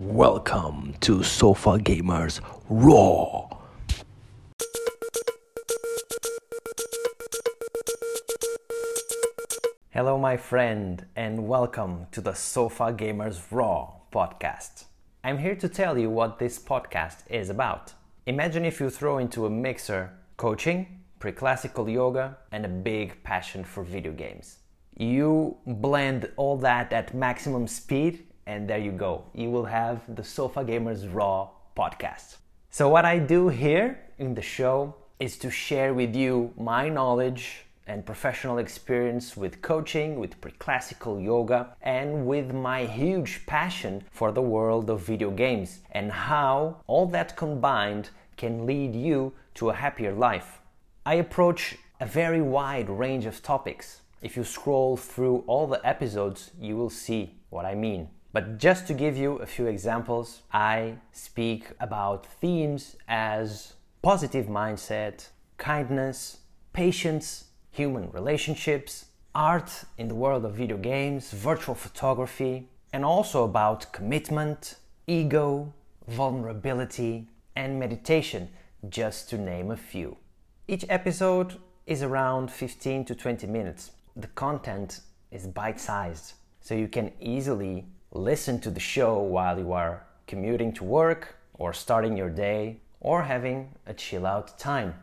Welcome to Sofa Gamers Raw. Hello, my friend, and welcome to the Sofa Gamers Raw podcast. I'm here to tell you what this podcast is about. Imagine if you throw into a mixer coaching, pre classical yoga, and a big passion for video games. You blend all that at maximum speed, and there you go. You will have the Sofa Gamers Raw podcast. So, what I do here in the show is to share with you my knowledge and professional experience with coaching, with pre-classical yoga, and with my huge passion for the world of video games and how all that combined can lead you to a happier life. I approach a very wide range of topics. If you scroll through all the episodes, you will see what I mean. But just to give you a few examples, I speak about themes as positive mindset, kindness, patience, human relationships, art in the world of video games, virtual photography, and also about commitment, ego, vulnerability, and meditation, just to name a few. Each episode is around 15 to 20 minutes. The content is bite sized, so you can easily listen to the show while you are commuting to work, or starting your day, or having a chill out time.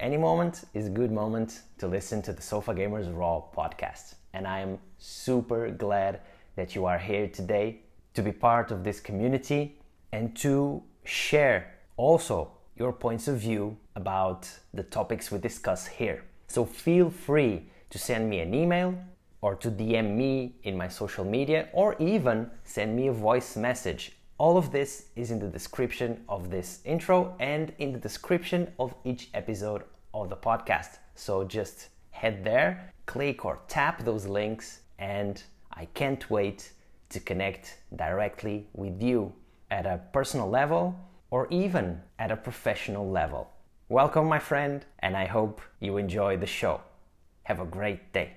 Any moment is a good moment to listen to the Sofa Gamers Raw podcast. And I am super glad that you are here today to be part of this community and to share also your points of view about the topics we discuss here. So feel free to send me an email or to DM me in my social media or even send me a voice message all of this is in the description of this intro and in the description of each episode of the podcast. So just head there, click or tap those links, and I can't wait to connect directly with you at a personal level or even at a professional level. Welcome, my friend, and I hope you enjoy the show. Have a great day.